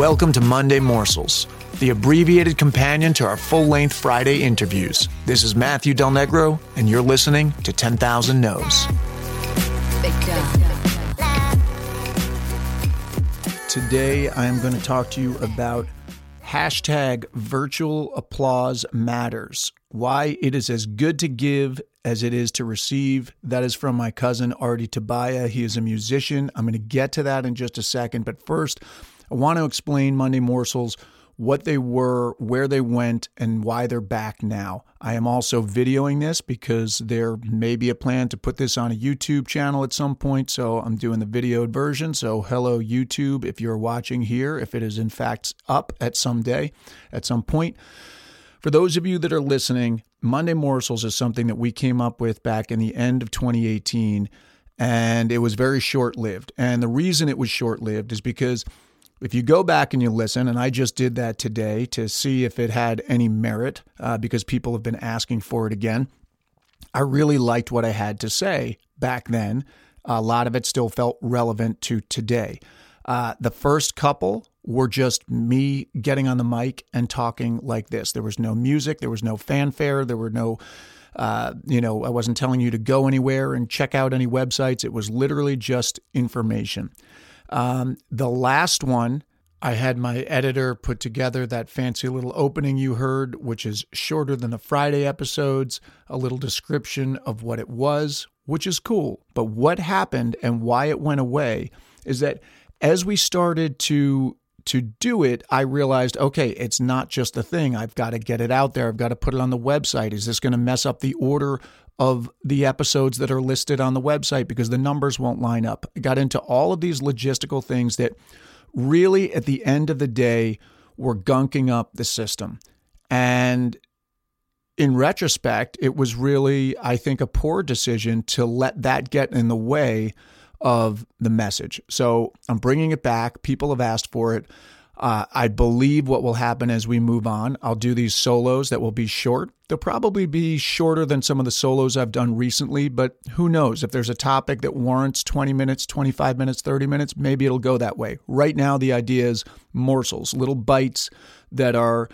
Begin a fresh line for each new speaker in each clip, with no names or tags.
Welcome to Monday Morsels, the abbreviated companion to our full length Friday interviews. This is Matthew Del Negro, and you're listening to 10,000 No's. Today, I am going to talk to you about hashtag virtual applause matters. Why it is as good to give as it is to receive. That is from my cousin Artie Tabaya. He is a musician. I'm going to get to that in just a second. But first, I want to explain Monday Morsels, what they were, where they went, and why they're back now. I am also videoing this because there may be a plan to put this on a YouTube channel at some point. So I'm doing the videoed version. So, hello, YouTube, if you're watching here, if it is in fact up at some day, at some point. For those of you that are listening, Monday Morsels is something that we came up with back in the end of 2018, and it was very short lived. And the reason it was short lived is because if you go back and you listen, and I just did that today to see if it had any merit uh, because people have been asking for it again. I really liked what I had to say back then. A lot of it still felt relevant to today. Uh, the first couple were just me getting on the mic and talking like this. There was no music, there was no fanfare, there were no, uh, you know, I wasn't telling you to go anywhere and check out any websites. It was literally just information. Um, the last one, I had my editor put together that fancy little opening you heard, which is shorter than the Friday episodes, a little description of what it was, which is cool. But what happened and why it went away is that as we started to to do it, I realized, okay, it's not just a thing. I've got to get it out there. I've got to put it on the website. Is this going to mess up the order of the episodes that are listed on the website because the numbers won't line up. I got into all of these logistical things that really, at the end of the day, were gunking up the system. And in retrospect, it was really, I think, a poor decision to let that get in the way of the message. So I'm bringing it back. People have asked for it. Uh, I believe what will happen as we move on, I'll do these solos that will be short. They'll probably be shorter than some of the solos I've done recently, but who knows? If there's a topic that warrants 20 minutes, 25 minutes, 30 minutes, maybe it'll go that way. Right now, the idea is morsels, little bites that are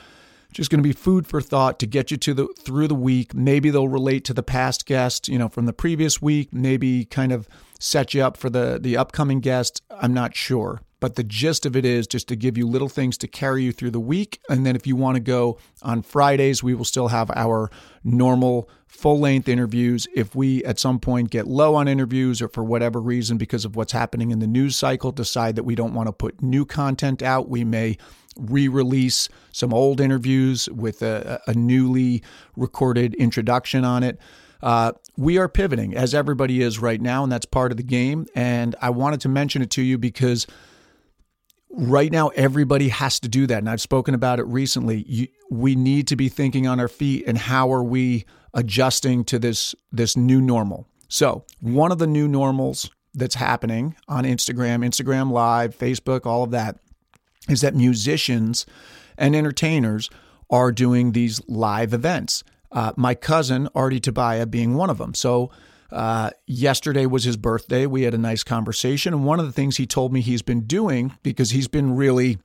just going to be food for thought to get you to the through the week. Maybe they'll relate to the past guest, you know, from the previous week, maybe kind of set you up for the the upcoming guest. I'm not sure. But the gist of it is just to give you little things to carry you through the week. And then if you want to go on Fridays, we will still have our normal full length interviews. If we at some point get low on interviews or for whatever reason, because of what's happening in the news cycle, decide that we don't want to put new content out, we may re release some old interviews with a, a, newly recorded introduction on it. Uh, we are pivoting as everybody is right now, and that's part of the game. And I wanted to mention it to you because right now everybody has to do that. And i've spoken about it recently. You, we need to be thinking on our feet and how are we adjusting to this this new normal. So one of the new normals that's happening on instagram instagram live facebook all of that is that musicians and entertainers are doing these live events. Uh, my cousin artie tabaya being one of them. So uh, yesterday was his birthday. We had a nice conversation. And one of the things he told me he's been doing, because he's been really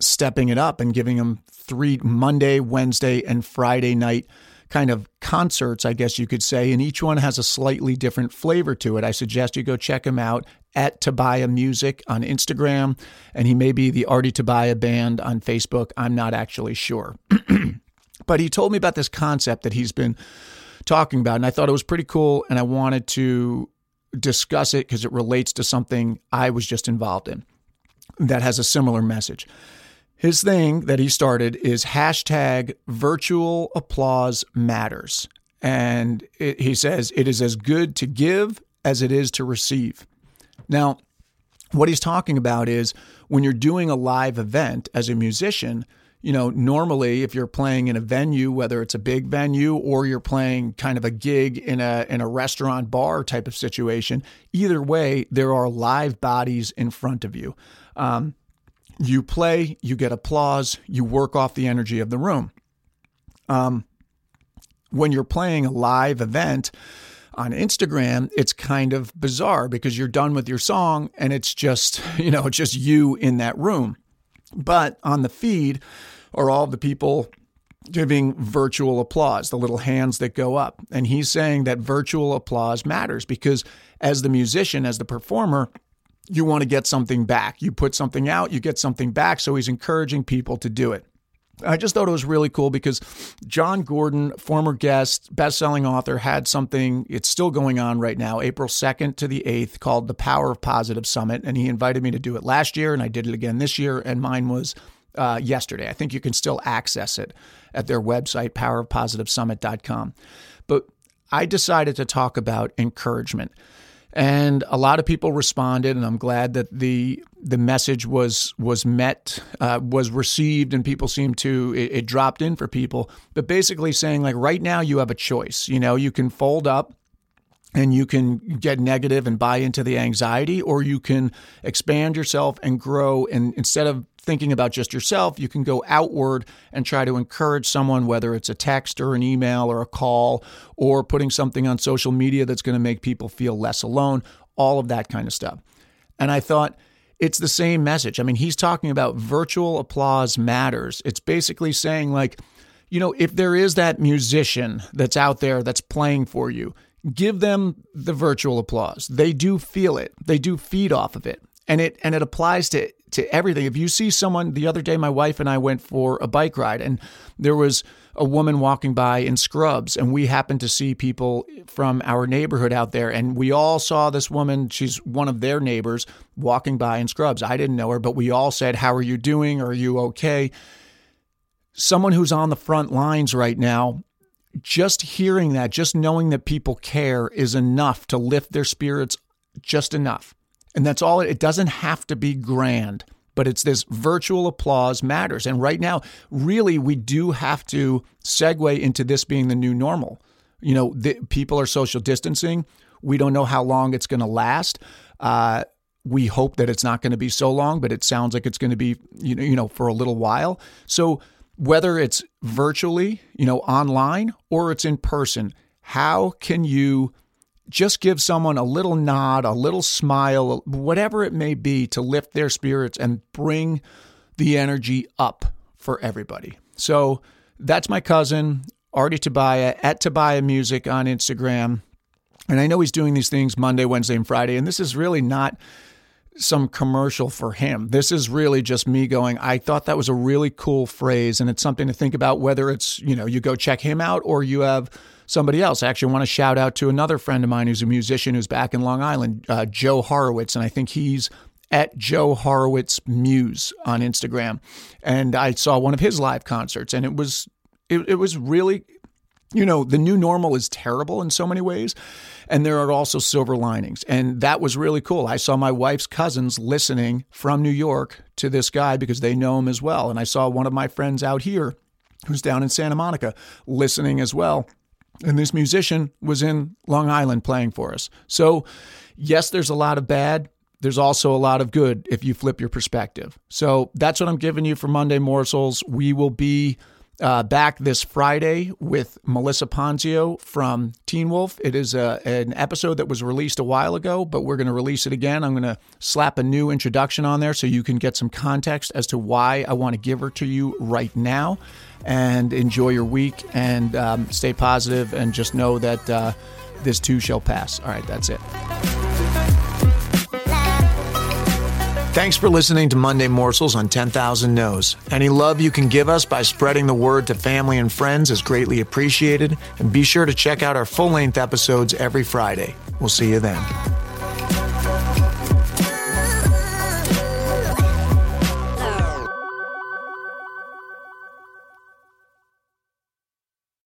stepping it up and giving him three Monday, Wednesday, and Friday night kind of concerts, I guess you could say. And each one has a slightly different flavor to it. I suggest you go check him out at Tabaya Music on Instagram. And he may be the Artie Tabaya Band on Facebook. I'm not actually sure. but he told me about this concept that he's been talking about. And I thought it was pretty cool. And I wanted to discuss it because it relates to something I was just involved in that has a similar message. His thing that he started is hashtag virtual applause matters. And it, he says it is as good to give as it is to receive. Now, what he's talking about is when you're doing a live event as a musician, you know, normally if you're playing in a venue, whether it's a big venue or you're playing kind of a gig in a in a restaurant bar type of situation, either way, there are live bodies in front of you. Um, you play, you get applause, you work off the energy of the room. Um, when you're playing a live event on Instagram, it's kind of bizarre because you're done with your song and it's just, you know, just you in that room. But on the feed are all the people giving virtual applause, the little hands that go up. And he's saying that virtual applause matters because as the musician, as the performer, you want to get something back. You put something out, you get something back. So he's encouraging people to do it. I just thought it was really cool because Jon Gordon, former guest, best-selling author, had something. It's still going on right now, April second to the eighth, called the Power of Positive Summit, and he invited me to do it last year, and I did it again this year, and mine was uh, yesterday. I think you can still access it at their website, powerofpositivesummit.com. But I decided to talk about encouragement. And a lot of people responded, and I'm glad that the the message was was met, uh, was received, and people seemed to it, it dropped in for people. But basically saying like, right now you have a choice. You know, you can fold up and you can get negative and buy into the anxiety, or you can expand yourself and grow. And instead of thinking about just yourself, you can go outward and try to encourage someone, whether it's a text or an email or a call or putting something on social media that's going to make people feel less alone, all of that kind of stuff. And I thought, it's the same message. I mean, he's talking about virtual applause matters. It's basically saying, like, you know, if there is that musician that's out there that's playing for you, give them the virtual applause. They do feel it. They do feed off of it. And it and it applies to to everything. If you see someone, the other day, my wife and I went for a bike ride, and there was a woman walking by in scrubs, and we happened to see people from our neighborhood out there, and we all saw this woman. She's one of their neighbors walking by in scrubs. I didn't know her, but we all said, "How are you doing? Are you okay?" Someone who's on the front lines right now just hearing that, just knowing that people care is enough to lift their spirits just enough. And that's all. It doesn't have to be grand, but it's this virtual applause matters. And right now, really, we do have to segue into this being the new normal. You know, the, people are social distancing. We don't know how long it's going to last. Uh, we hope that it's not going to be so long, but it sounds like it's going to be, you know, you know, for a little while. So whether it's virtually, you know, online or it's in person, how can you just give someone a little nod, a little smile, whatever it may be to lift their spirits and bring the energy up for everybody. So that's my cousin, Artie Tabaya, at Tabaya Music on Instagram. And I know he's doing these things Monday, Wednesday, and Friday. And this is really not some commercial for him. This is really just me going, I thought that was a really cool phrase. And it's something to think about whether it's, you know, you go check him out or you have somebody else. I actually want to shout out to another friend of mine who's a musician who's back in Long Island, uh, Joe Horowitz, and I think he's at Joe Horowitz Muse on Instagram. And I saw one of his live concerts, and it was it, it was really you know, the new normal is terrible in so many ways. And there are also silver linings. And that was really cool. I saw my wife's cousins listening from New York to this guy because they know him as well. And I saw one of my friends out here who's down in Santa Monica listening as well. And this musician was in Long Island playing for us. So, yes, there's a lot of bad. There's also a lot of good if you flip your perspective. So, that's what I'm giving you for Monday Morsels. We will be uh, back this Friday with Melissa Ponzio from Teen Wolf. It is a, an episode that was released a while ago, but we're going to release it again. I'm going to slap a new introduction on there so you can get some context as to why I want to give her to you right now. And enjoy your week and um, stay positive and just know that uh, this too shall pass. All right, that's it. Thanks for listening to Monday Morsels on 10,000 No's. Any love you can give us by spreading the word to family and friends is greatly appreciated. And be sure to check out our full length episodes every Friday. We'll see you then.